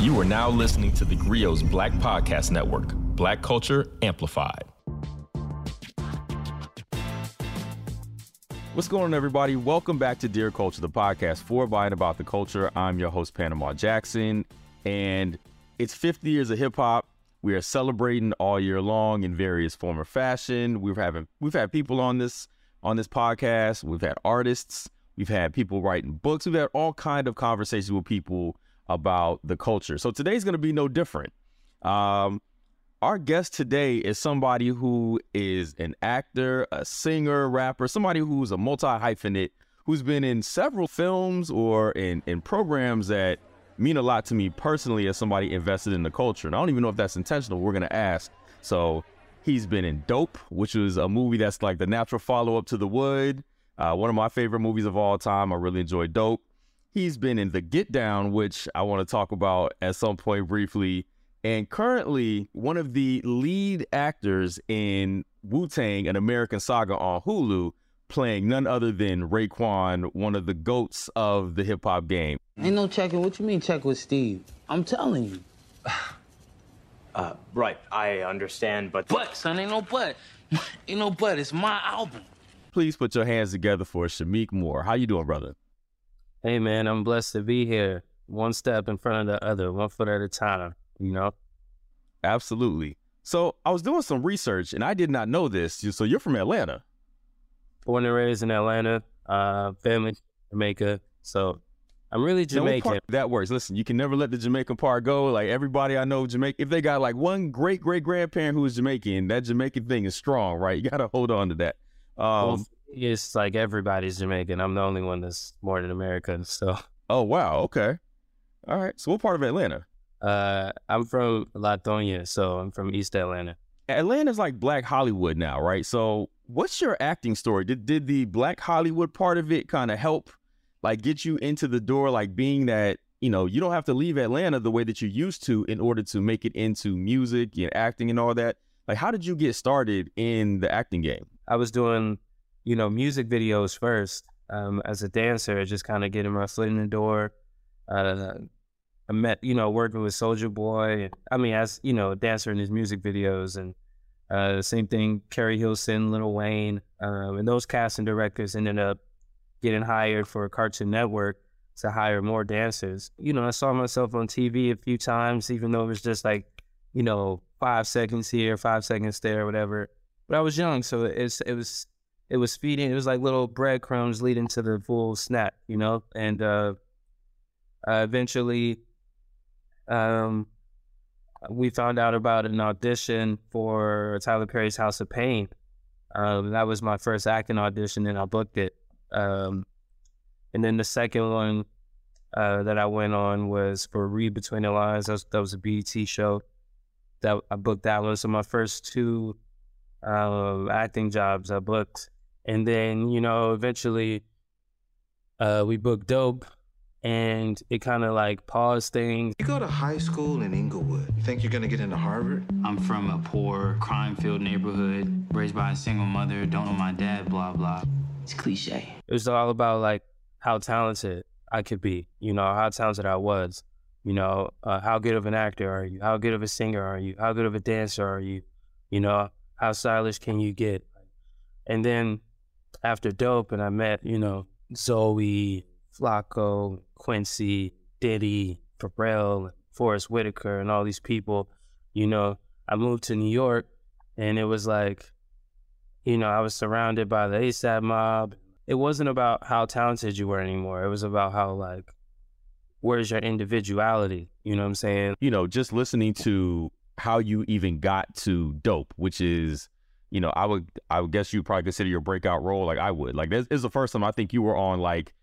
You are now listening to the Grio's Black Podcast Network, Black Culture Amplified. What's going on, everybody? Welcome back to Dear Culture, the podcast for by and about the culture. I'm your host, Panama Jackson, and it's 50 years of hip hop. We are celebrating all year long in various form or fashion. We've having we've had people on this on this podcast. We've had artists. We've had people writing books. We've had all kind of conversations with people about the culture. So today's going to be no different. Um, our guest today is somebody who is an actor, a singer, rapper, somebody who's a multi hyphenate, who's been in several films or in, in programs that mean a lot to me personally as somebody invested in the culture. And I don't even know if that's intentional. We're going to ask. So he's been in Dope, which was a movie that's like the natural follow up to The Wood. Uh, one of my favorite movies of all time. I really enjoy Dope. He's been in The Get Down, which I want to talk about at some point briefly, and currently one of the lead actors in Wu Tang, an American saga on Hulu, playing none other than Raekwon, one of the goats of the hip hop game. Ain't no checking. What you mean check with Steve? I'm telling you. Uh, right, I understand, but But, son, ain't no but. ain't no but. It's my album. Please put your hands together for Shameik Moore. How you doing, brother? Hey man, I'm blessed to be here. One step in front of the other, one foot at a time, you know? Absolutely. So I was doing some research and I did not know this. So you're from Atlanta. Born and raised in Atlanta, uh, family Jamaica. So I'm really Jamaican. part- that works. Listen, you can never let the Jamaican part go. Like everybody I know, Jamaica. If they got like one great great grandparent who is Jamaican, that Jamaican thing is strong, right? You gotta hold on to that. Um, it's like everybody's Jamaican. I'm the only one that's more than American. So oh wow, okay, all right. So what part of Atlanta? uh, I'm from Lithonia, so I'm from East Atlanta. Atlanta's like Black Hollywood now, right? So what's your acting story? Did did the Black Hollywood part of it kind of help, like get you into the door, like being that you know you don't have to leave Atlanta the way that you used to in order to make it into music and acting and all that. Like, how did you get started in the acting game? I was doing, you know, music videos first um, as a dancer, just kind of getting my foot in the door. Uh, I met, you know, working with Soulja Boy. I mean, as you know, a dancer in his music videos, and uh, same thing, Keri Hilson, Lil Wayne, um, and those casting directors ended up getting hired for Cartoon Network to hire more dancers. You know, I saw myself on TV a few times, even though it was just like, you know, five seconds here, five seconds there, whatever but I was young, so it's it was it was feeding. It was like little breadcrumbs leading to the full snap, you know. And uh, uh, eventually, um, we found out about an audition for Tyler Perry's House of Payne. Um, that was my first acting audition, and I booked it. Um, and then the second one uh, that I went on was for Read Between the Lines. That was, that was a BET show. That I booked that one. So my first two um, acting jobs I booked. And then, you know, eventually uh, we booked Dope and it kind of like paused things. You go to high school in Inglewood. You think you're gonna get into Harvard? I'm from a poor, crime-filled neighborhood, raised by a single mother, don't know my dad, blah blah. It's cliche. It was all about like how talented I could be, you know, how talented I was. You know, uh, how good of an actor are you? How good of a singer are you? How good of a dancer are you? You know, how stylish can you get? And then after Dope, and I met, you know, Zoe, Flacko, Quincy, Diddy, Pharrell, Forest Whitaker, and all these people, you know, I moved to New York, and it was like, you know, I was surrounded by the ASAP mob. It wasn't about how talented you were anymore. It was about how, like, where's your individuality? You know what I'm saying? You know, just listening to how you even got to Dope, which is, you know, I would I would guess you probably consider your breakout role like I would. Like this is the first time I think you were on like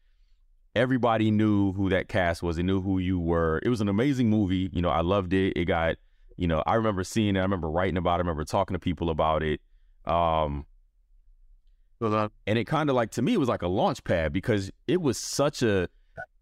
everybody knew who that cast was. They knew who you were. It was an amazing movie. You know, I loved it. It got, you know, I remember seeing it. I remember writing about it. I remember talking to people about it. Um, and it kind of like to me it was like a launch pad because it was such a,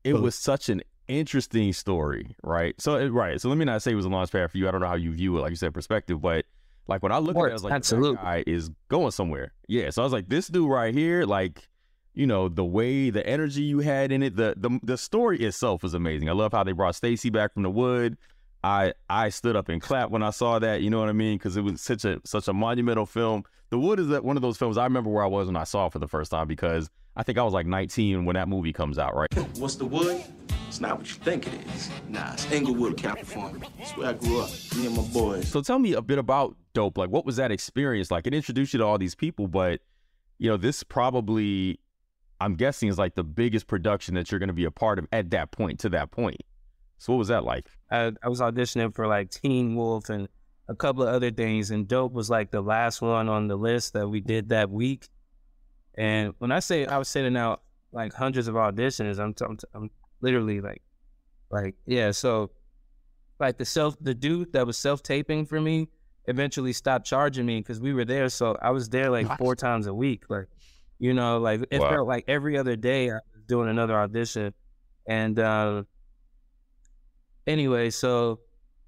it was such an interesting story, right? So right. So let me not say it was a launch pad for you. I don't know how you view it, like you said, perspective, but like when I look at it, I was like, Absolutely. that guy is going somewhere. Yeah. So I was like, this dude right here, like you know, the way the energy you had in it, the the the story itself was amazing. I love how they brought Stacy back from the wood. I I stood up and clapped when I saw that. You know what I mean? Because it was such a such a monumental film. The Wood is that one of those films I remember where I was when I saw it for the first time because I think I was like 19 when that movie comes out, right? What's the wood? It's not what you think it is. Nah, it's Inglewood, California. That's where I grew up. Me and my boys. So tell me a bit about Dope. Like, what was that experience like? It introduced you to all these people, but you know, this probably, I'm guessing, is like the biggest production that you're going to be a part of at that point to that point. So what was that like? I, I was auditioning for like Teen Wolf and a couple of other things, and Dope was like the last one on the list that we did that week. And when I say I was sending out like hundreds of auditions, I'm, I'm, I'm literally like, like yeah. So like the self, the dude that was self taping for me eventually stopped charging me because we were there. So I was there like four times a week. Like, you know, like it Wow. felt like every other day I was doing another audition. And uh, anyway, so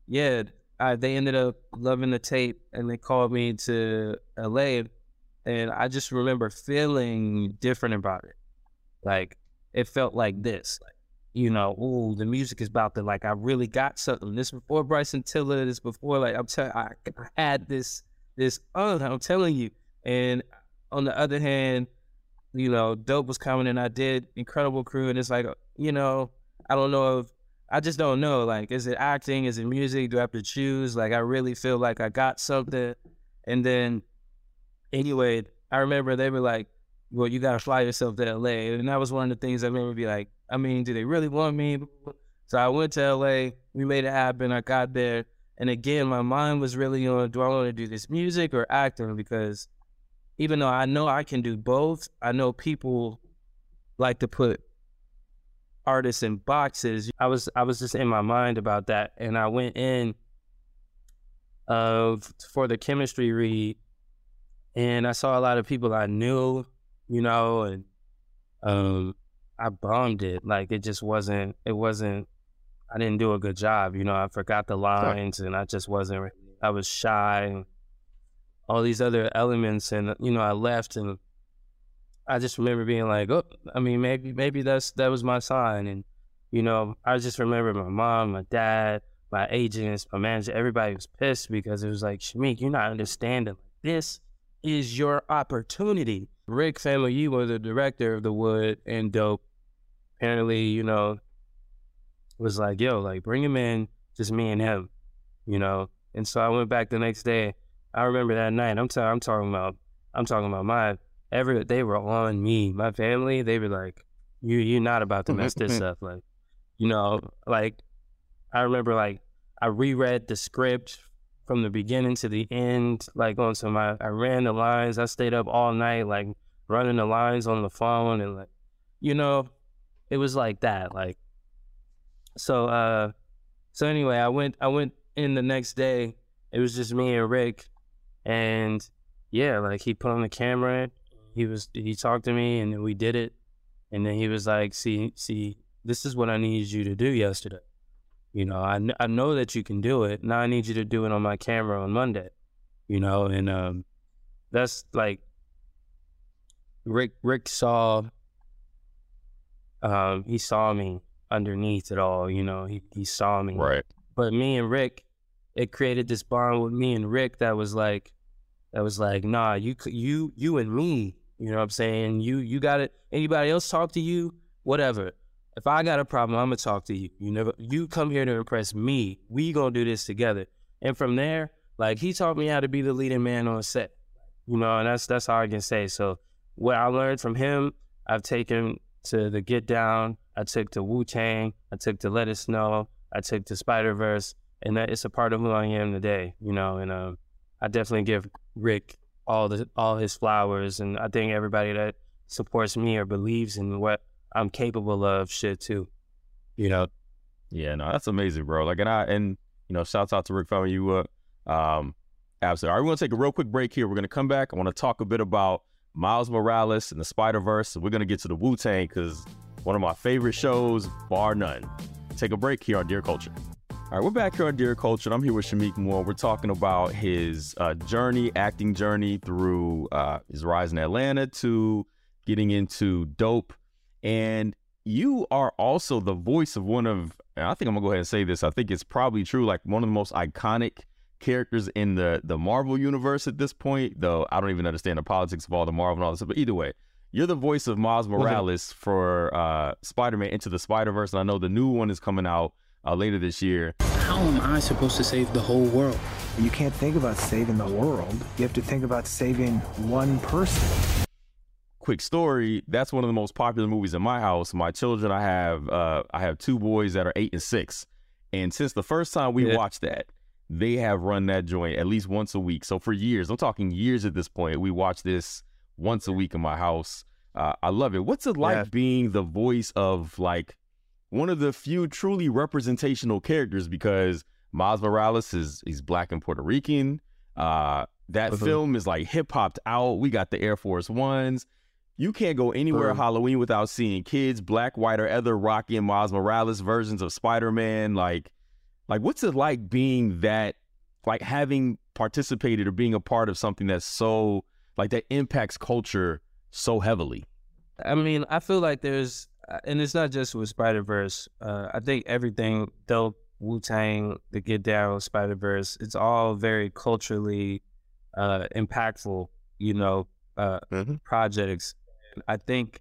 yeah, I, they ended up loving the tape and they called me to LA. And I just remember feeling different about it. Like it felt like this. Like, you know, ooh, the music is about to like I really got something. This before Bryson Tiller, this before like I'm telling I, had this this oh I'm telling you. And on the other hand, you know, dope was coming and I did incredible crew and it's like uh, you know, I don't know if I just don't know. Like, is it acting? Is it music? Do I have to choose? Like, I really feel like I got something. And then, anyway, I remember they were like, well, you got to fly yourself to LA. And that was one of the things I remember be like, I mean, do they really want me? So I went to LA. We made it happen. I got there. And again, my mind was really on do I want to do this music or acting? Because even though I know I can do both, I know people like to put artists in boxes. I was I was just in my mind about that, and I went in uh, for the chemistry read, and I saw a lot of people I knew, you know, and um, I bombed it. Like it just wasn't. It wasn't. I didn't do a good job. You know, I forgot the lines, and I just wasn't. I was shy. And all these other elements, and you know, I left and I just remember being like, oh, I mean, maybe maybe that's that was my sign, and you know, I just remember my mom, my dad, my agents, my manager, everybody was pissed because it was like, Shameik, you're not understanding. This is your opportunity. Rick was the director of The Wood and Dope. Apparently, you know, was like, yo, like bring him in, just me and him, you know. And so I went back the next day. I remember that night. I'm, ta- I'm talking about, I'm talking about my every they were on me. My family, they were like, "You you're not about to mess this up." Like, you know, like I remember like I reread the script from the beginning to the end, like on some I, I ran the lines. I stayed up all night, like running the lines on the phone and like you know, it was like that. Like so uh so anyway, I went I went in the next day. It was just me and Rick and yeah, like he put on the camera he was he talked to me and we did it and then he was like see see this is what i needed you to do yesterday you know I, I know that you can do it now i need you to do it on my camera on monday you know and um that's like rick rick saw um he saw me underneath it all you know he, he saw me Right. but me and Rick, it created this bond with me and Rick that was like, that was like, nah, you, you, you and me. You know what I'm saying? You, you got it. Anybody else talk to you? Whatever. If I got a problem, I'm gonna talk to you. You never, you come here to impress me. We gonna do this together. And from there, like he taught me how to be the leading man on set. You know, and that's that's all I can say. So what I learned from him, I've taken to the Get Down. I took to Wu Tang. I took to Let It Snow. I took to Spider Verse, and that it's a part of who I am today. You know, and um, I definitely give Rick all the all his flowers, and I think everybody that supports me or believes in what I'm capable of shit too. You know, Yeah, no, that's amazing, bro. Like, and I, and you know, shouts out to Rick Famuyiwa. You, uh, um, absolutely. All right, we're gonna take a real quick break here. We're gonna come back. I want to talk a bit about Miles Morales and the Spider Verse. We're gonna get to the Wu Tang because one of my favorite shows, bar none. Take a break here on Dear Culture. All right, we're back here on Dear Culture. I'm here with Shameik Moore. We're talking about his uh, journey, acting journey through uh, his rise in Atlanta to getting into dope, and you are also the voice of one of. I think I'm gonna go ahead and say this. I think it's probably true. Like one of the most iconic characters in the the Marvel universe at this point. Though I don't even understand the politics of all the Marvel and all this. But either way, you're the voice of Miles Morales for uh, Spider-Man Into the Spider-Verse, and I know the new one is coming out uh, later this year. How am I supposed to save the whole world? You can't think about saving the world. You have to think about saving one person. Quick story: That's one of the most popular movies in my house. My children, I have, uh, I have two boys that are eight and six, and since the first time we Yeah. watched that, they have run that joint at least once a week. So for years, I'm talking years at this point, we watch this once a week in my house. Uh, I love it. What's it like Yeah. being the voice of like one of the few truly representational characters? Because Miles Morales is he's black and Puerto Rican. Uh, that Mhm. film is like hip hopped out. We got the Air Force Ones. You can't go anywhere. Halloween without seeing kids, black, white, or other, Rocky and Miles Morales versions of Spider Man. Like, like what's it like being that, like having participated or being a part of something that's so like that impacts culture so heavily? I mean, I feel like there's, uh, and it's not just with Spider Verse. Uh, I think everything, dope, Wu Tang, the Get Down, Spider Verse, it's all very culturally uh, impactful, you know, uh, Mhm. projects. And I think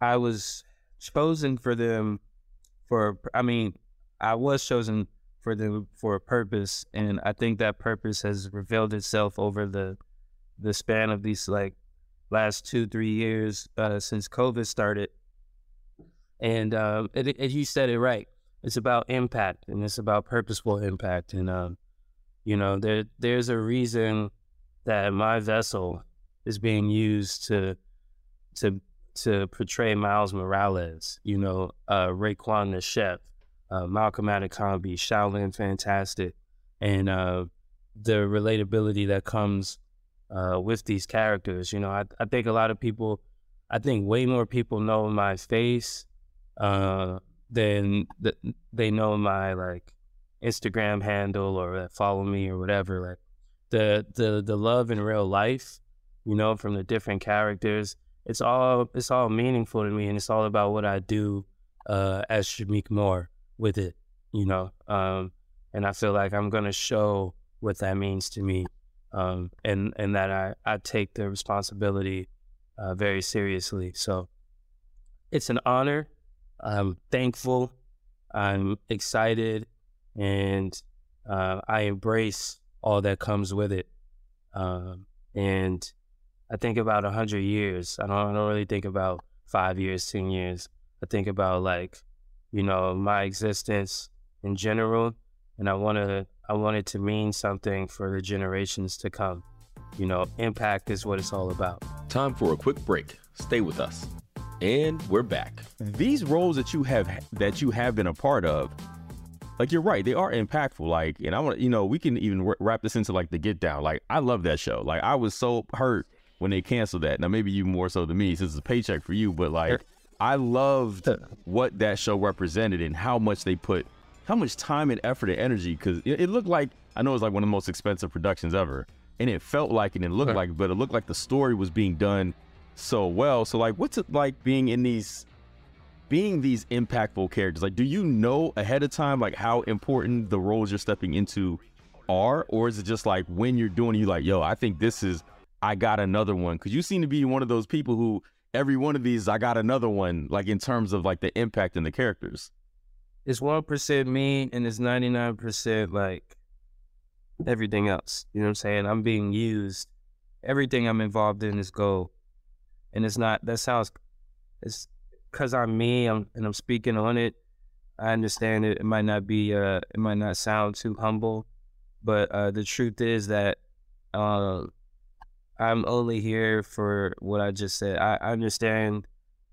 I was chosen for them for, I mean, I was chosen for them for a purpose, and I think that purpose has revealed itself over the the span of these like last two three years uh, since COVID started. And um, it, it, you said it right. It's about impact, and it's about purposeful impact. And um, you know, there there's a reason that my vessel is being used to to to portray Miles Morales. You know, uh, Raekwon the chef, uh, Malcolm Adekanbi, Shaolin Fantastic, and uh, the relatability that comes uh, with these characters. You know, I, I think a lot of people, I think way more people know my face uh, than th- they know my like Instagram handle or that follow me or whatever. Like the the the love in real life, you know, from the different characters. It's all it's all meaningful to me, and it's all about what I do uh, as Shameik Moore with it. You know, um, and I feel like I'm gonna show what that means to me um, and and that I, I take the responsibility uh, very seriously. So it's an honor. I'm thankful. I'm excited, and uh, I embrace all that comes with it. Um, and I think about a hundred years. I don't, I don't really think about five years, ten years. I think about like, you know, my existence in general, and I want to I want it to mean something for the generations to come. You know, impact is what it's all about. Time for a quick break. Stay with us. And we're back. These roles that you have that you have been a part of, like you're right, they are impactful. Like, and I want you know, we can even wrap this into like the Get Down. Like, I love that show. Like, I was so hurt when they canceled that. Now, maybe you more so than me, since it's a paycheck for you. But like, I loved what that show represented and how much they put, how much time and effort and energy. Because it, it looked like I know it was like one of the most expensive productions ever, and it felt like it and it looked like, but it looked like the story was being done so well. So like, what's it like being in these, being these impactful characters? Like, do you know ahead of time like how important the roles you're stepping into are, or is it just like when you're doing, you like, yo, I think this is, I got another one? Because you seem to be one of those people who every one of these, I got another one. Like in terms of like the impact and the characters. It's one percent me, and it's ninety nine percent like everything else. You know what I'm saying? I'm being used. Everything I'm involved in is gold, and it's not. That sounds. It's because I'm me. I'm and I'm speaking on it. I understand it. It might not be. Uh, it might not sound too humble, but uh, the truth is that uh, I'm only here for what I just said. I, understand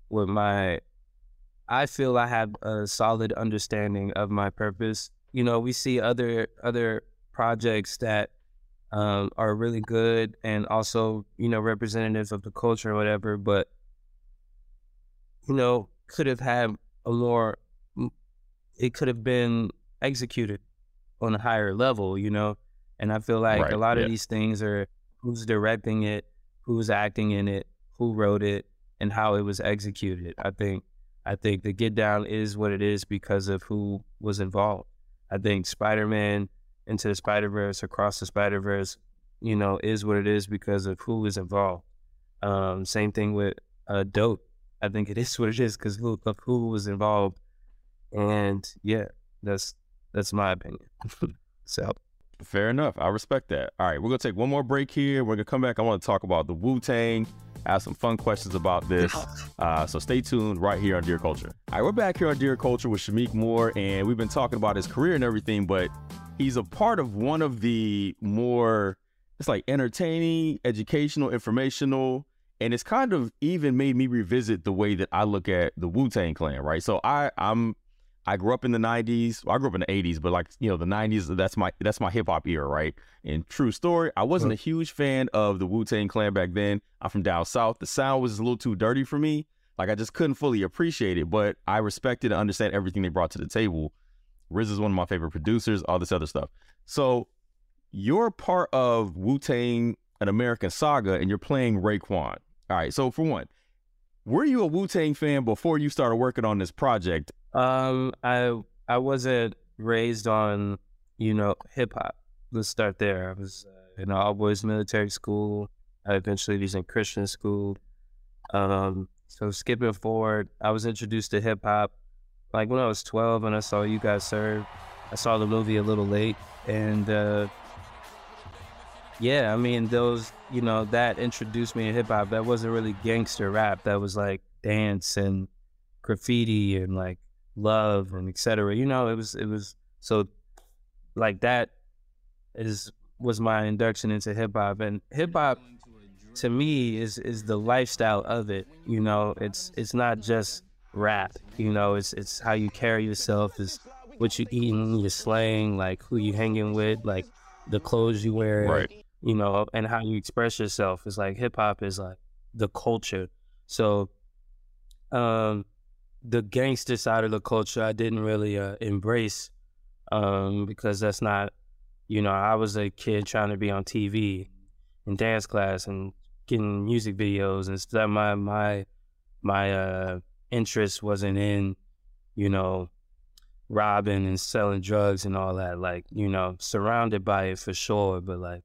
what my I feel I have a solid understanding of my purpose. You know, we see other other projects that um, are really good and also you know representative of the culture or whatever, but you know could have had a more. It could have been executed on a higher level, you know, and I feel like Right, a lot yeah. of these things are who's directing it, who's acting in it, who wrote it, and how it was executed. I think I think the Get Down is what it is because of who was involved. I think Spider Man into the Spider Verse, across the Spider Verse, you know, is what it is because of who is involved. Um, same thing with uh, Dope. I think it is what it is because of who was involved. And yeah, that's that's my opinion. so Fair enough. I respect that. All right, we're gonna take one more break here. We're gonna come back. I want to talk about the Wu Tang. Ask some fun questions about this. Uh, so stay tuned right here on Dear Culture. All right, we're back here on Dear Culture with Shameik Moore, and we've been talking about his career and everything, but he's a part of one of the more it's like entertaining, educational, informational, and it's kind of even made me revisit the way that I look at the Wu Tang Clan. Right, so I I'm I grew up in the '90s. Well, I grew up in the '80s, but like you know, the '90s that's my that's my hip hop era, right? And true story, I wasn't a huge fan of the Wu Tang Clan back then. I'm from down south. The sound was a little too dirty for me. Like I just couldn't fully appreciate it, but I respected and understand everything they brought to the table. RZA is one of my favorite producers. All this other stuff. So you're part of Wu Tang, an American saga, and you're playing Raekwon. All right. So for one, were you a Wu Tang fan before you started working on this project? Um, I I wasn't raised on you know hip hop. Let's start there. I was uh, in all boys military school. I eventually was in Christian school. Um, so skipping forward, I was introduced to hip hop like when I was twelve, and I saw You Got Served. I saw the movie a little late, and uh, yeah, I mean those you know that introduced me to hip hop. That wasn't really gangster rap. That was like dance and graffiti and like love and etc. You know, it was it was so like that is was my induction into hip hop and hip hop to me is is the lifestyle of it. You know, it's it's not just rap. You know, it's it's how you carry yourself, is what you eating, your slang, like who you hanging with, like the clothes you wear, Right. you know, and how you express yourself. It's like hip hop is like the culture. So um the gangster side of the culture I didn't really uh, embrace um, because that's not, you know, I was a kid trying to be on TV and dance class and getting music videos and stuff. My my my uh, interest wasn't in, you know, robbing and selling drugs and all that. Like, you know, surrounded by it for sure, but like,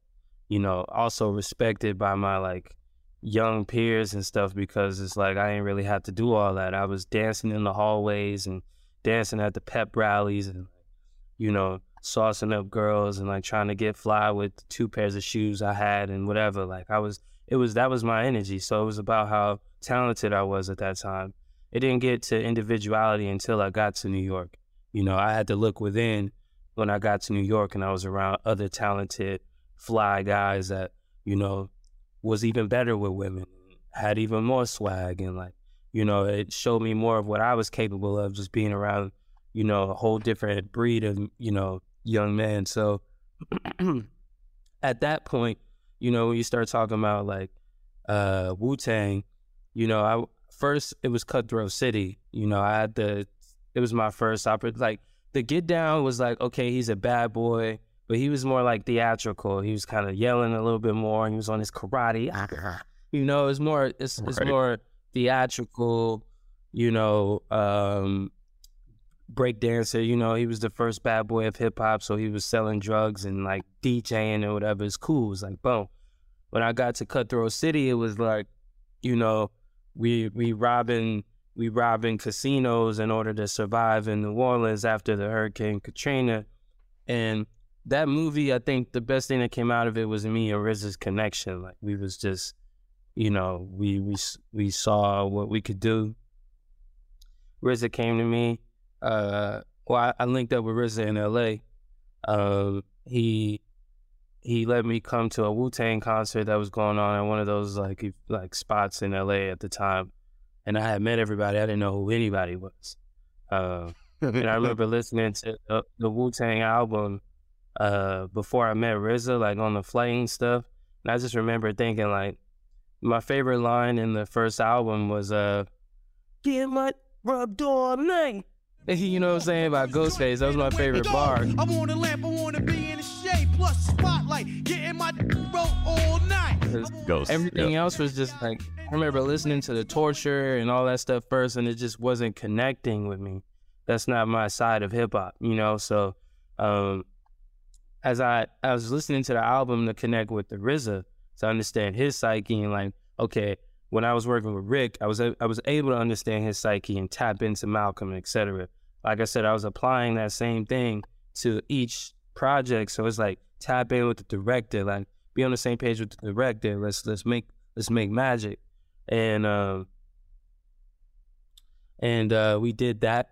you know, also respected by my like young peers and stuff because it's like I didn't really have to do all that. I was dancing in the hallways and dancing at the pep rallies and you know saucing up girls and like trying to get fly with two pairs of shoes I had and whatever. Like I was, it was that was my energy. So it was about how talented I was at that time. It didn't get to individuality until I got to New York. You know, I had to look within when I got to New York and I was around other talented, fly guys that you know was even better with women, had even more swag, and like, you know, it showed me more of what I was capable of just being around, you know, a whole different breed of, you know, young men. So at that point, you know, when you start talking about like uh Wu Tang, you know, I first it was Cutthroat City. You know, I had the it was my first opera like the get down was like, okay, he's a bad boy but he was more like theatrical. He was kind of yelling a little bit more. He was on his karate. You know, it's more it's it's more theatrical. You know, um, break dancer. You know, he was the first bad boy of hip hop, so he was selling drugs and like DJing or whatever. It's cool. It was like boom. When I got to Cutthroat City, it was like, you know, we we robbing we robbing casinos in order to survive in New Orleans after the Hurricane Katrina, and that movie, I think the best thing that came out of it was me and RZA's connection. Like we was just, you know, we we we saw what we could do. RZA came to me. Uh, well, I, I linked up with RZA in L.A. Um, he he let me come to a Wu Tang concert that was going on at one of those like like spots in L.A. at the time, and I had met everybody. I didn't know who anybody was. Uh, and I remember listening to the, the Wu Tang album uh, before I met RZA, like on the flight and stuff. And I just remember thinking like my favorite line in the first album was uh, "Get my rubbed all night." You know what I'm saying about Ghostface? That was my favorite bar. I want a lamp, I want to be in the shade, plus the spotlight, getting my roll all night. Ghost. Everything Yep. else was just like I remember listening to the torture and all that stuff first, and it just wasn't connecting with me. That's not my side of hip hop, you know. So, um, as I I was listening to the album to connect with the RZA to understand his psyche and like, okay, when I was working with Rick, I was I was able to understand his psyche and tap into Malcolm, etc. Like I said, I was applying that same thing to each project. So it's like tap in with the director, like be on the same page with the director. Let's let's make let's make magic, and um, and uh, we did that.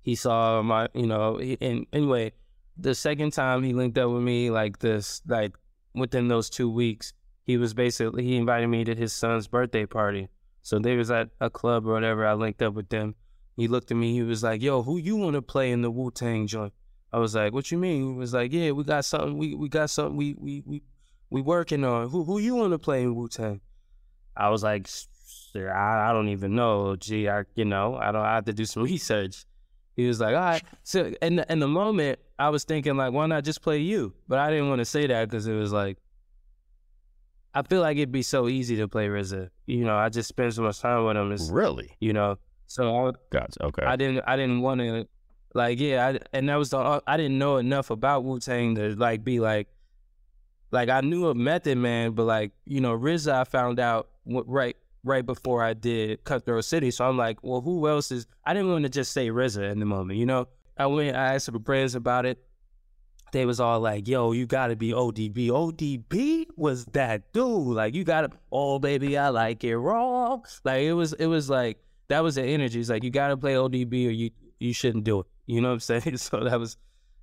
He saw my, you know, he, and anyway, the second time he linked up with me, like this, like within those two weeks, he was basically he invited me to his son's birthday party. So they was at a club or whatever. I linked up with them. He looked at me. He was like, "Yo, who you want to play in the Wu Tang joint?" I was like, "What you mean?" He was like, "Yeah, we got something. We we got something. We we we we working on. Who who you want to play in Wu Tang?" I was like, I, I don't even know. Gee, I you know I don't I have to do some research." He was like, "All right." So in the, in the moment, I was thinking like, "Why not just play you?" But I didn't want to say that because it was like, I feel like it'd be so easy to play RZA. You know, I just spend so much time with him. It's, Really? you know, so I, Gotcha. Okay. I didn't I didn't want to like yeah I, and that was the uh, I didn't know enough about Wu Tang to like be like like I knew of Method Man but like you know RZA I found out right right before I did Cutthroat City so I'm like well who else is I didn't want to just say RZA in the moment you know I went I asked some friends about it they was all like yo you gotta be ODB ODB was that dude like you gotta oh baby I like it raw like it was it was like that was the energy. It's like you gotta play ODB or you you shouldn't do it. You know what I'm saying? So that was,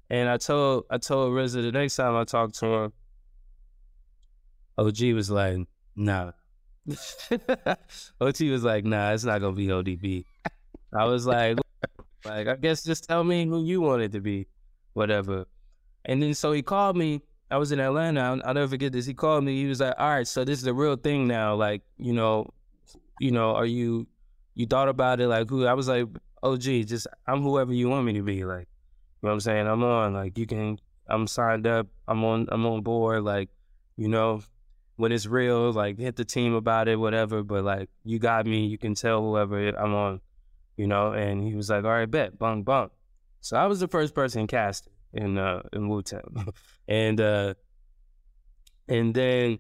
and I told I told RZA the next time I talked to him, OG was like, nah. OG was like, nah, it's not gonna be ODB. I was like, like I guess just tell me who you want it to be, whatever. And then so he called me. I was in Atlanta. I'll, I'll never forget this. He called me. He was like, all right, so this is the real thing now. Like, you know, you know, are you you thought about it like who I was like, oh gee, just I'm whoever you want me to be. Like, you know what I'm saying? I'm on. Like you can I'm signed up, I'm on I'm on board, like, you know, when it's real, like hit the team about it, whatever. But like you got me, you can tell whoever I'm on, you know, and he was like, All right, bet, bung bung. So I was the first person cast in uh in Wu Tang. and uh and then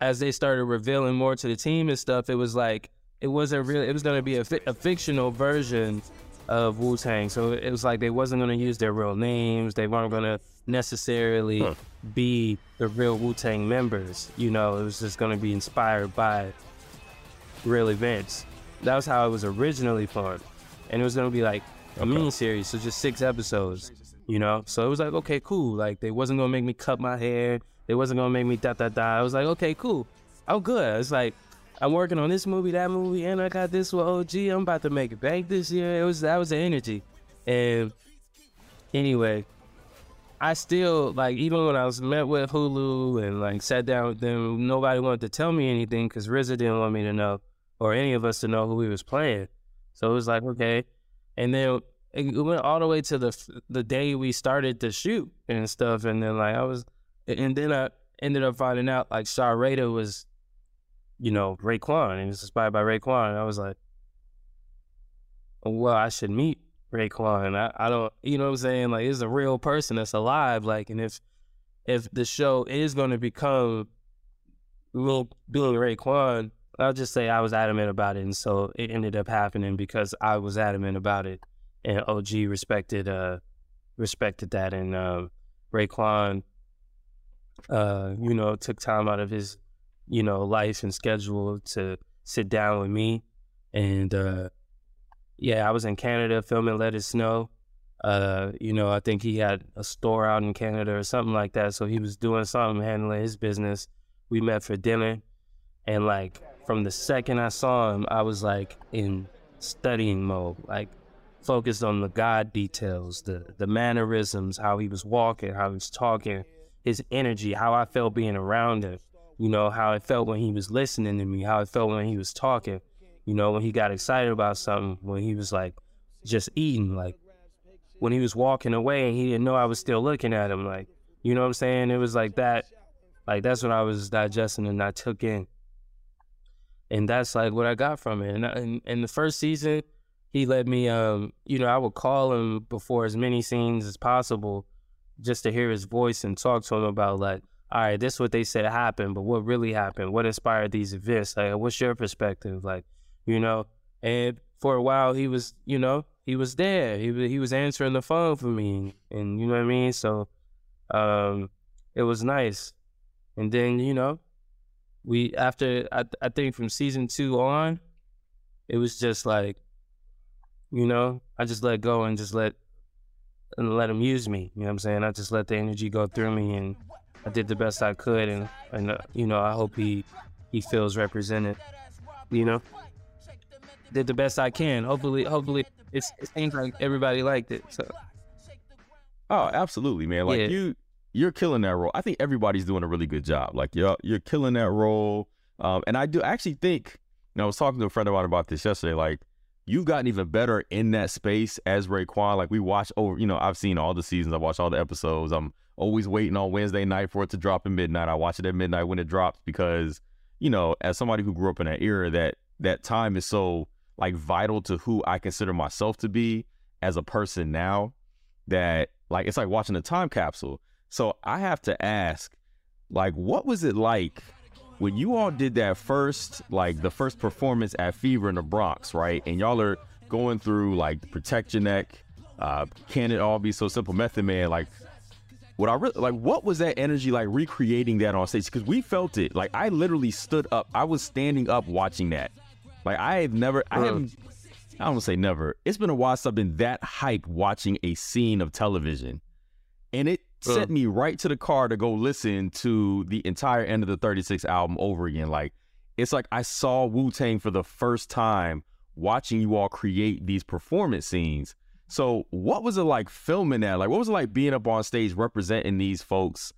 as they started revealing more to the team and stuff, it was like it wasn't real. It was to be a, fi- a fictional version of Wu Tang. So it was like they wasn't to use their real names. They weren't to necessarily Huh. Be the real Wu Tang members. You know, it was just going to be inspired by real events. That was how it was originally formed, and it was going to be like a mini series, so just six episodes. You know, so it was like okay, cool. Like they wasn't going to make me cut my hair. They wasn't going to make me da da da. I was like, okay, cool. I'm good. It's like I'm working on this movie, that movie, and I got this with OG. I'm about to make it bank this year. It was that was the energy. And anyway, I still like even when I was met with Hulu and like sat down with them, nobody wanted to tell me anything because RZA didn't want me to know or any of us to know who he was playing. So it was like okay, and then it went all the way to the the day we started to shoot and stuff, and then like I was, and then I ended up finding out like Shaw Rada was you know, Raekwon, and it's inspired by Raekwon. And I was like, well, I should meet Raekwon. I, I don't, you know what I'm saying? Like, it's a real person that's alive. Like, and if if the show is going to become Lil doing Raekwon, I'll just say I was adamant about it, and so it ended up happening because I was adamant about it, and OG respected uh respected that, and um, Raekwon, uh, you know, took time out of his you know, life and schedule to sit down with me. And uh yeah, I was in Canada filming Let It Snow. Uh, you know, I think he had a store out in Canada or something like that. So he was doing something, handling his business. We met for dinner. And like from the second I saw him, I was like in studying mode, like focused on the God details, the the mannerisms, how he was walking, how he was talking, his energy, how I felt being around him you know, how it felt when he was listening to me, how it felt when he was talking, you know, when he got excited about something, when he was like just eating, like when he was walking away and he didn't know I was still looking at him, like, you know what I'm saying? It was like that, Like that's what I was digesting and I took in. And that's like what I got from it. And in, in the first season, he let me, um, you know, I would call him before as many scenes as possible just to hear his voice and talk to him about like, all right, this is what they said happened, but what really happened? What inspired these events? Like, what's your perspective? Like, you know, and for a while he was, you know, he was there. He he was answering the phone for me, and you know what I mean. So, um, it was nice. And then you know, we after I I think from season two on, it was just like, you know, I just let go and just let and let him use me. You know what I'm saying? I just let the energy go through me, and I did the best I could, and and uh, you know, I hope he he feels represented. You know, did the best I can. Hopefully, hopefully, it's, it seems like everybody liked it. So. Oh, absolutely, man. Like Yeah. you, you're killing that role. I think everybody's doing a really good job. Like you're you're killing that role. Um, and I do actually think. And I was talking to a friend of mine about this yesterday. Like you've gotten even better in that space as Raekwon. Like we watch over. You know, I've seen all the seasons. I've watched all the episodes. I'm always waiting on Wednesday night for it to drop at midnight. I watch it at midnight when it drops because you know, as somebody who grew up in that era, that that time is so like vital to who I consider myself to be as a person now that like it's like watching a time capsule. So I have to ask, like, what was it like when you all did that first, like the first performance at Fever in the Bronx, right? And y'all are going through like Protect Your Neck, uh, Can It All Be So Simple, Method Man, like what I really like, what was that energy like recreating that on stage? Because we felt it. Like I literally stood up. I was standing up watching that. Like I have never, I haven't, I don't want to say never. It's been a while since I've been that hyped watching a scene of television, and it sent me right to the car to go listen to the entire end of the 36 album over again. Like it's like I saw Wu Tang for the first time watching you all create these performance scenes. So, what was it like filming that? Like, what was it like being up on stage representing these folks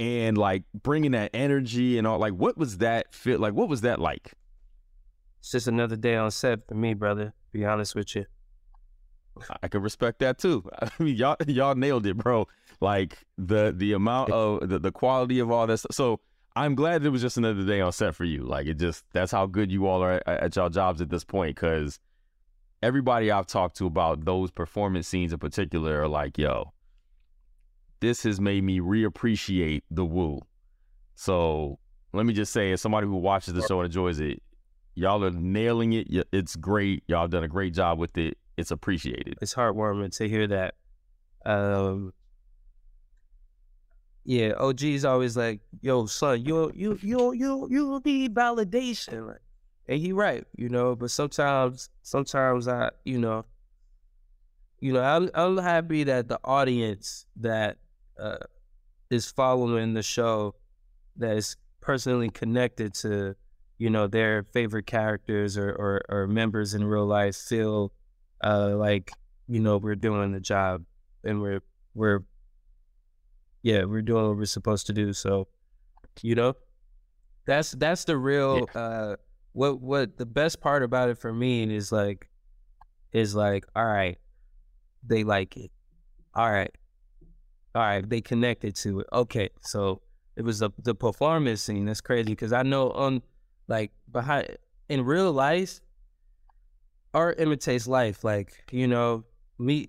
and like bringing that energy and all? Like, what was that feel like? What was that like? It's just another day on set for me, brother. Be honest with you. I can respect that too. I mean, y'all y'all nailed it, bro. Like the the amount of the, the quality of all this. So I'm glad it was just another day on set for you. Like it just that's how good you all are at, at y'all jobs at this point. Because everybody I've talked to about those performance scenes in particular are like, yo, this has made me reappreciate the Wu. So let me just say, as somebody who watches the show and enjoys it, y'all are nailing it. It's great. Y'all done a great job with it. It's appreciated. It's heartwarming to hear that. Um, yeah, OG's always like, "Yo, son, you you you you you need validation," and he right, you know. But sometimes, sometimes I, you know, you know, I'm I'm happy that the audience that uh, is following the show, that is personally connected to, you know, their favorite characters or or, or members in real life feel uh, like you know we're doing the job and we're we're yeah we're doing what we're supposed to do so you know? That's that's the real uh what what the best part about it for me is like is like all right they like it. All right. All right they connected to it. Okay so it was the the performance scene that's crazy because i know on like behind in real life art imitates life. Like, you know, me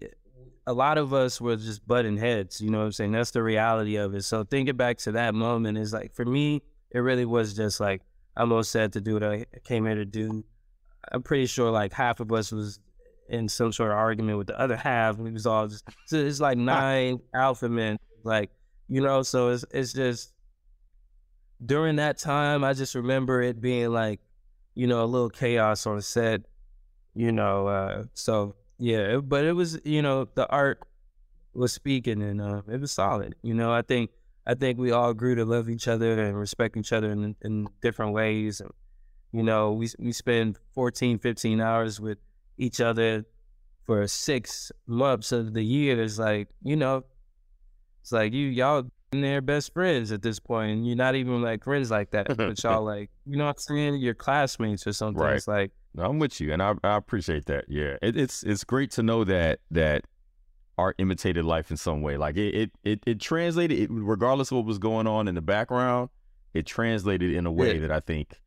a lot of us were just butting heads, you know what I'm saying? That's the reality of it. So thinking back to that moment is like for me, it really was just like I'm all set to do what I came here to do. I'm pretty sure like half of us was in some sort of argument with the other half. We was all just so it's like nine alpha men. Like, you know, so it's it's just during that time I just remember it being like, you know, a little chaos on set you know uh so yeah but it was you know the art was speaking and uh it was solid you know i think i think we all grew to love each other and respect each other in, in different ways and you know we we spend 14 15 hours with each other for six months of the year. It's like you know it's like you y'all in there best friends at this point and you're not even like friends like that but y'all like you know what i'm saying you're classmates or something Right. it's like No, I'm with you, and I, I appreciate that. Yeah, it, it's it's great to know that that art imitated life in some way. Like it, it, it, it translated, it, regardless of what was going on in the background, it translated in a way Yeah. that I think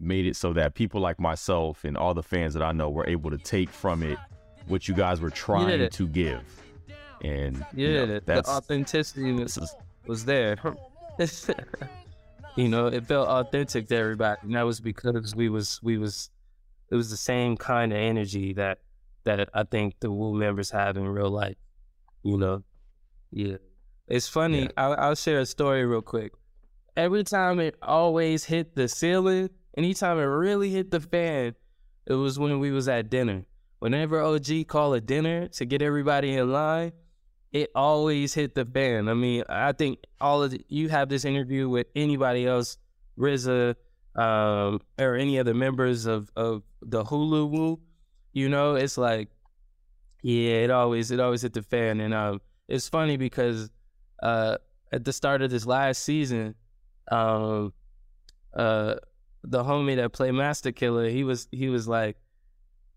made it so that people like myself and all the fans that I know were able to take from it what you guys were trying Yeah. to give. And you Yeah, know, the, the that's authenticity was, was there. you know, it felt authentic to everybody, and that was because we was we was it was the same kind of energy that that I think the Wu members have in real life. You know, yeah. It's funny. Yeah. I'll, I'll share a story real quick. Every time it always hit the ceiling, anytime it really hit the fan, it was when we was at dinner. Whenever OG called a dinner to get everybody in line, it always hit the fan. I mean, I think all of the, you have this interview with anybody else, RZA, um, or any other members of of the Hulu Wu, you know, it's like, yeah, it always it always hit the fan, and um, it's funny because uh, at the start of this last season, um, uh, the homie that played Masta Killa, he was he was like,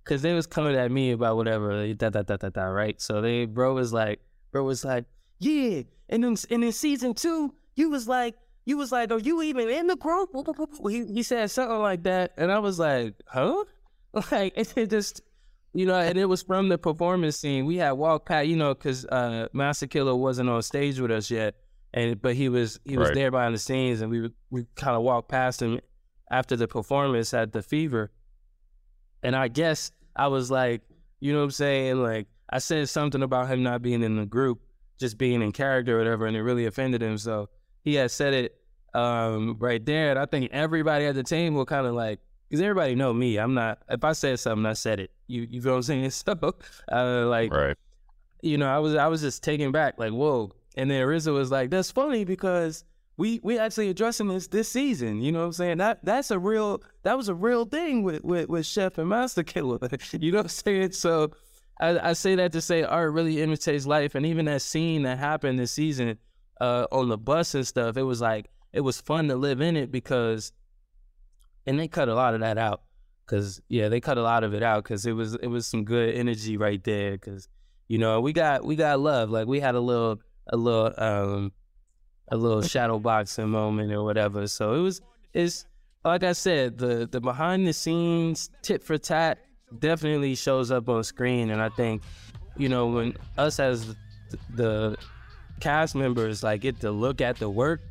cause they was coming at me about whatever, da da da da da, right? So they bro was like, bro was like, yeah, and then and in season two, you was like. You was like, are you even in the group? He, he said something like that. And I was like, huh? Like, it, it just, you know, and it was from the performance scene. We had walked past, you know, because uh, Masta Killa wasn't on stage with us yet, and but he was he was Right. there behind the scenes, and we we kind of walked past him after the performance at the Fever, and I guess I was like, you know what I'm saying, like I said something about him not being in the group, just being in character or whatever, and it really offended him. So he had said it um, right there, and I think everybody at the team table kind of like because everybody know me. I'm not. If I said something, I said it. You you feel what I'm saying? So uh, like right. you know, I was I was just taken back, like whoa. And then RZA was like, "That's funny because we we actually addressing this this season. You know what I'm saying? That that's a real that was a real thing with with, with Chef and Masta Killa. you know what I'm saying? So I, I say that to say art really imitates life, and even that scene that happened this season uh, on the bus and stuff, it was like it was fun to live in it because, and they cut a lot of that out. Cause yeah, they cut a lot of it out because it was it was some good energy right there. Cause you know we got we got love. Like we had a little a little um a little shadow boxing moment or whatever. So it was it's like I said the the behind the scenes tit for tat definitely shows up on screen, and I think you know when us as the, cast members like get to look at the work,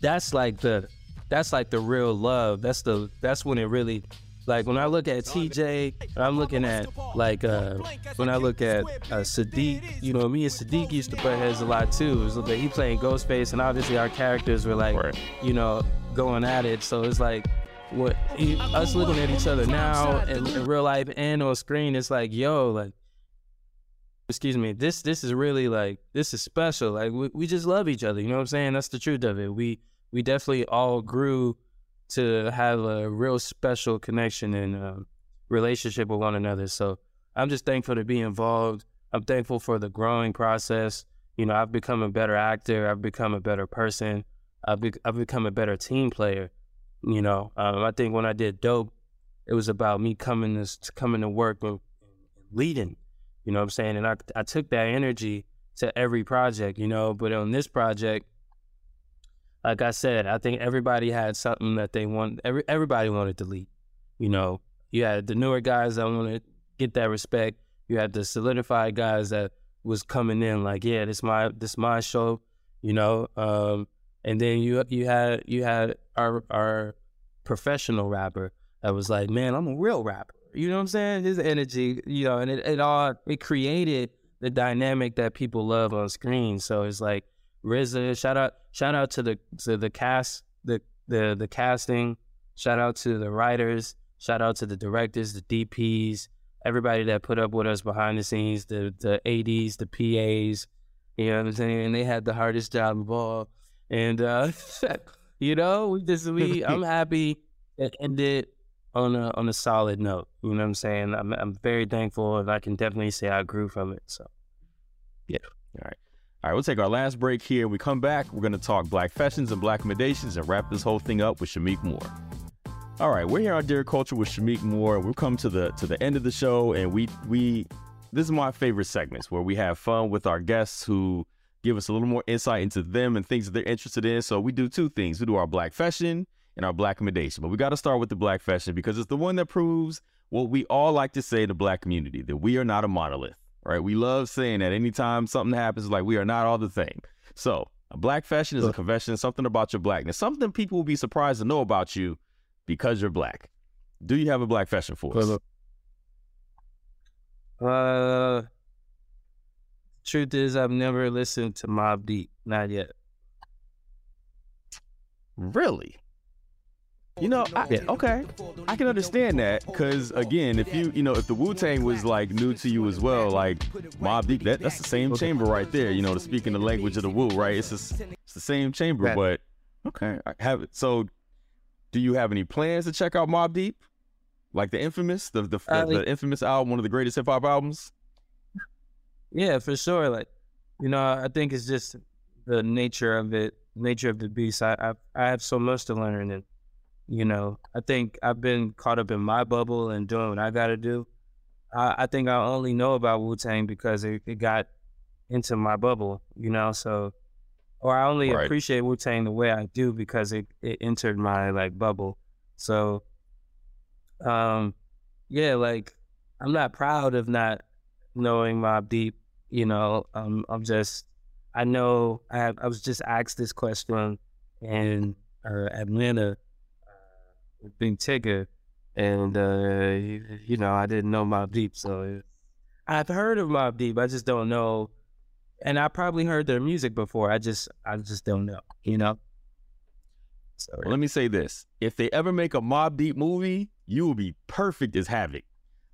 that's like the that's like the real love. That's the that's when it really like when I look at TJ, I'm looking at like uh when I look at uh, Siddiq, you know, me and Siddiq used to butt heads a lot too. It was like he playing Ghostface, and obviously our characters were like, you know, going at it. So it's like what he, us looking at each other now in, in real life and on screen. It's like, yo, like excuse me this this is really like this is special. Like we, we just love each other you know what i'm saying? That's the truth of it. We we definitely all grew to have a real special connection and um, relationship with one another. So i'm just thankful to be involved. I'm thankful for the growing process. You know i've become a better actor. I've become a better person. I've, be- I've become a better team player you know um, i think when i did dope it was about me coming to coming to work and leading you know what I'm saying? And I, I took that energy to every project, you know, but on this project, like I said, I think everybody had something that they want, every, everybody wanted to lead, you know. You had the newer guys that wanted to get that respect. You had the solidified guys that was coming in like, yeah, this my, this my show, you know. Um, and then you, you had, you had our, our professional rapper that was like, man, I'm a real rapper. You know what I'm saying? His energy, you know, and it, it all it created the dynamic that people love on screen. So it's like RZA, shout out shout out to the to the cast, the the the casting, shout out to the writers, shout out to the directors, the DPs, everybody that put up with us behind the scenes, the the ADs, the PAs, you know what I'm saying? And they had the hardest job of all. And uh you know, we just we I'm happy it ended on a on a solid note. You know what I'm saying? I'm I'm very thankful, and I can definitely say I grew from it. So Yeah. All right. All right, we'll take our last break here. When we come back, we're going to talk black fashions and black accommodations and wrap this whole thing up with Shameik Moore. All right, we're here on Dear Culture with Shameik Moore. We've come to the to the end of the show, and we we this is my favorite segments where we have fun with our guests who give us a little more insight into them and things that they're interested in. So we do two things: we do our black fashion and our black recommendation. But we got to start with the black fashion because it's the one that proves what we all like to say in the black community that we are not a monolith. Right? We love saying that anytime something happens, like we are not all the same. So a black fashion is a confession, something about your blackness, something people will be surprised to know about you because you're black. Do you have a black fashion for us? Uh, truth is, I've never listened to Mobb Deep, not yet. Really? You know, I, Yeah. okay, I can understand that because again, if you, you know, if the Wu Tang was like new to you as well, like Mobb Deep, that, that's the same chamber right there. You know, to speak in the language of the Wu, right? It's just, it's the same chamber, but okay, I have it. So, do you have any plans to check out Mobb Deep, like the infamous, the the, the, the infamous album, one of the greatest hip hop albums? Yeah, for sure. Like, you know, I think it's just the nature of it, nature of the beast. I I, I have so much to learn, and you know, I think I've been caught up in my bubble and doing what I got to do. I, I think I only know about Wu Tang because it, it got into my bubble, you know. So, or I only Right. appreciate Wu Tang the way I do because it it entered my like bubble. So, um, yeah, like I'm not proud of not knowing Mobb Deep. You know, um, I'm just I know I I was just asked this question in uh, Atlanta uh, with Big Tigger, and uh, you, know I didn't know Mobb Deep, so I've heard of Mobb Deep. I just don't know, and I probably heard their music before. I just I just don't know. You know. So Well, let me say this: if they ever make a Mobb Deep movie, you will be perfect as Havoc,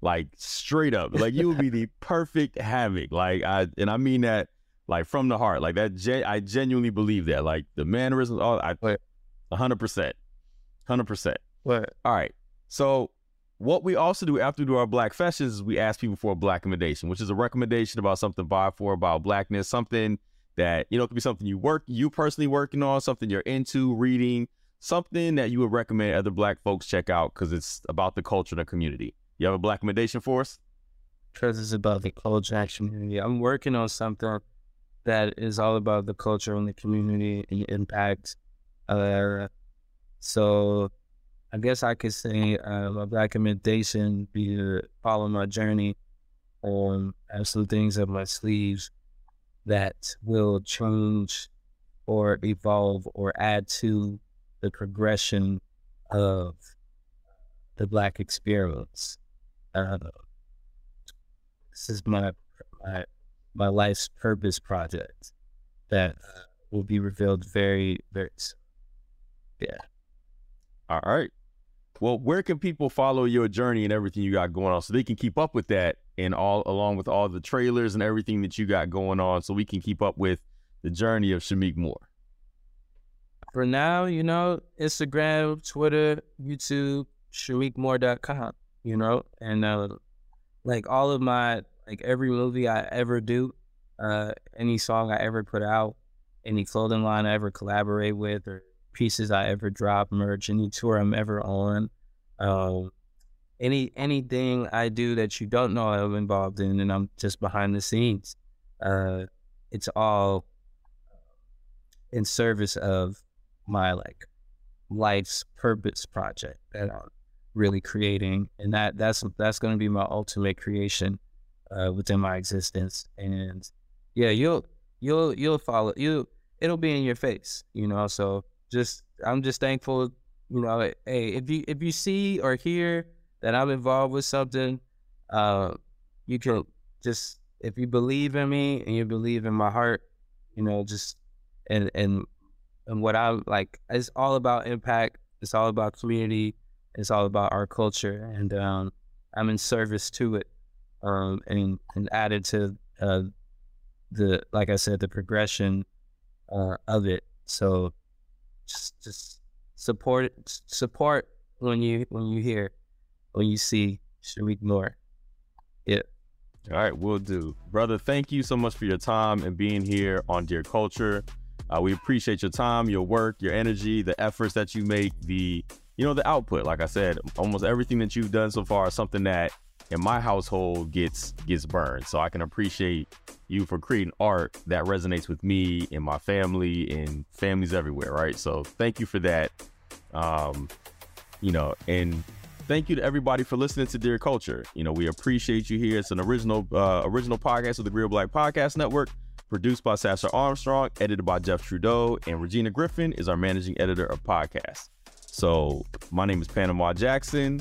like straight up. Like you would be the perfect Havoc. Like I, and I mean that like from the heart. Like that, gen- I genuinely believe that. Like the mannerisms, all I, percent, hundred percent. what? All right. So what we also do after we do our black fashions is we ask people for a black recommendation, which is a recommendation about something buy for about blackness, something that, you know, it could be something you work you personally working on, something you're into, reading, something that you would recommend other black folks check out because it's about the culture and the community. You have a black recommendation for us? because it's about the culture and community. I'm working on something that is all about the culture and the community and the impact. Uh, so I guess I could say uh, my black recommendation be to follow my journey on have some things up my sleeves that will change or evolve or add to the progression of the black experience. Uh, this is my my my life's purpose project that uh, will be revealed very very soon. Yeah. All right. Well, where can people follow your journey and everything you got going on so they can keep up with that and all along with all the trailers and everything that you got going on so we can keep up with the journey of Shameik Moore? For now, you know, Instagram, Twitter, YouTube, ShameikMoore.com, you know, and uh, like all of my like every movie I ever do, uh, any song I ever put out, any clothing line I ever collaborate with, or pieces I ever drop, merch, any tour I'm ever on, um, any anything I do that you don't know I'm involved in, and I'm just behind the scenes. Uh, it's all in service of my like life's purpose project that I'm really creating, and that that's that's going to be my ultimate creation uh, within my existence. And yeah, you'll you'll you'll follow you. It'll be in your face, you know. So just I'm just thankful, you know. Hey, if you if you see or hear that I'm involved with something, uh, you can just if you believe in me and you believe in my heart, you know, just and and and what I'm like it's all about impact. It's all about community. It's all about our culture, and um, I'm in service to it, um, and and added to uh, the like I said, the progression uh, of it. So just just support support when you when you hear when you see Shameik Moore. Yeah. All right, we'll do. Brother, thank you so much for your time and being here on Dear Culture. Uh, we appreciate your time, your work, your energy, the efforts that you make, the you know the output. Like I said, almost everything that you've done so far is something that in my household gets gets burned. So I can appreciate you for creating art that resonates with me and my family and families everywhere, right? So thank you for that. Um, you know, and thank you to everybody for listening to Dear Culture. You know, we appreciate you here. It's an original uh, original podcast of the Real Black Podcast Network, produced by Sasha Armstrong, edited by Jeff Trudeau, and Regina Griffin is our managing editor of podcasts. So my name is Panama Jackson.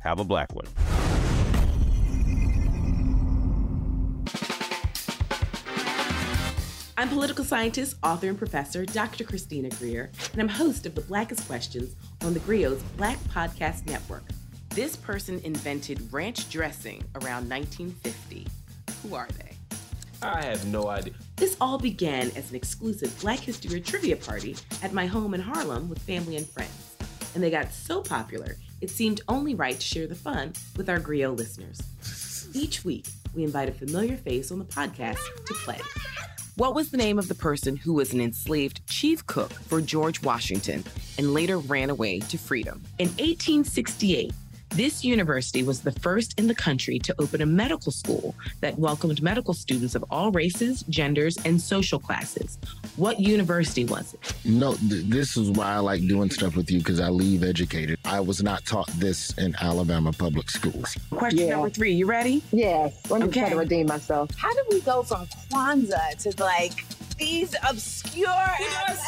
Have a black one. I'm political scientist, author, and professor Dr. Christina Greer, and I'm host of the Blackest Questions on the Griot's Black Podcast Network. This person invented ranch dressing around 1950. Who are they? I have no idea. This all began as an exclusive Black History trivia party at my home in Harlem with family and friends. And they got so popular, it seemed only right to share the fun with our Griot listeners. Each week, we invite a familiar face on the podcast to play. What was the name of the person who was an enslaved chief cook for George Washington and later ran away to freedom? In 1868, this university was the first in the country to open a medical school that welcomed medical students of all races, genders, and social classes. What university was it? No, th- this is why I like doing stuff with you because I leave educated. I was not taught this in Alabama public schools. Question Yeah. number three, you ready? Yes. Let me try Okay. to redeem myself. How did we go from Kwanzaa to like these obscure?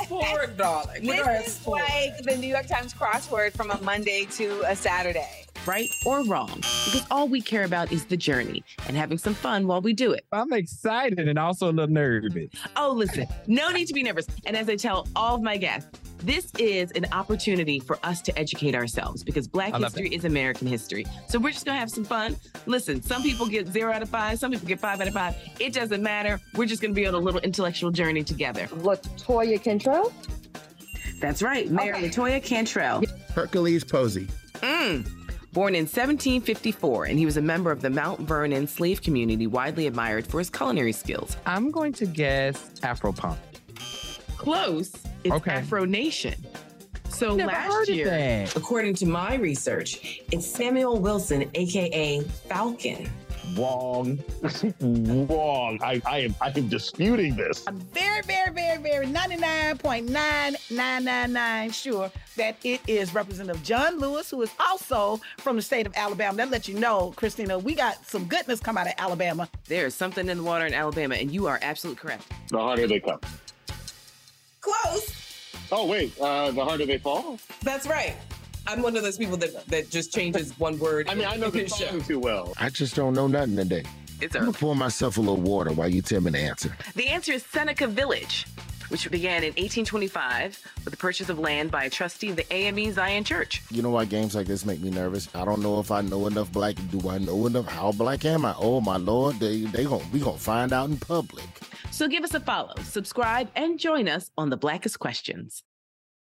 sport, darling. We This are a is sport. like the New York Times crossword from a Monday to a Saturday. Right or wrong? Because all we care about is the journey and having some fun while we do it. I'm excited and also a little nervous. Oh, listen, no need to be nervous. And as I tell all of my guests, this is an opportunity for us to educate ourselves because Black history is American history. So we're just gonna have some fun. Listen, some people get zero out of five, some people get five out of five. It doesn't matter. We're just gonna be on a little intellectual journey together. Latoya Cantrell? That's right, Mayor Latoya Cantrell. Hercules Posey. Mm. Born in 1754, and he was a member of the Mount Vernon slave community, widely admired for his culinary skills. I'm going to guess Afro punk. Close. It's Okay. Afro Nation. So Never last year, according to my research, it's Samuel Wilson, aka Falcon. Wrong. Wrong. I, I am I am disputing this. I'm very, very, very, very 99.9999 sure that it is Representative John Lewis, who is also from the state of Alabama. That lets you know, Christina, we got some goodness come out of Alabama. There is something in the water in Alabama, and you are absolutely correct. The harder they come. Close. Oh wait, uh, the harder they fall. That's right. I'm one of those people that, that just changes one word. I mean, I know the song too well. I just don't know nothing today. It's I'm gonna pour myself a little water while you tell me the answer. The answer is Seneca Village, which began in 1825 with the purchase of land by a trustee of the AME Zion Church. You know why games like this make me nervous? I don't know if I know enough black. Do I know enough? How black am I? Oh my lord, they they gon' we gonna find out in public. So give us a follow, subscribe, and join us on the Blackest Questions.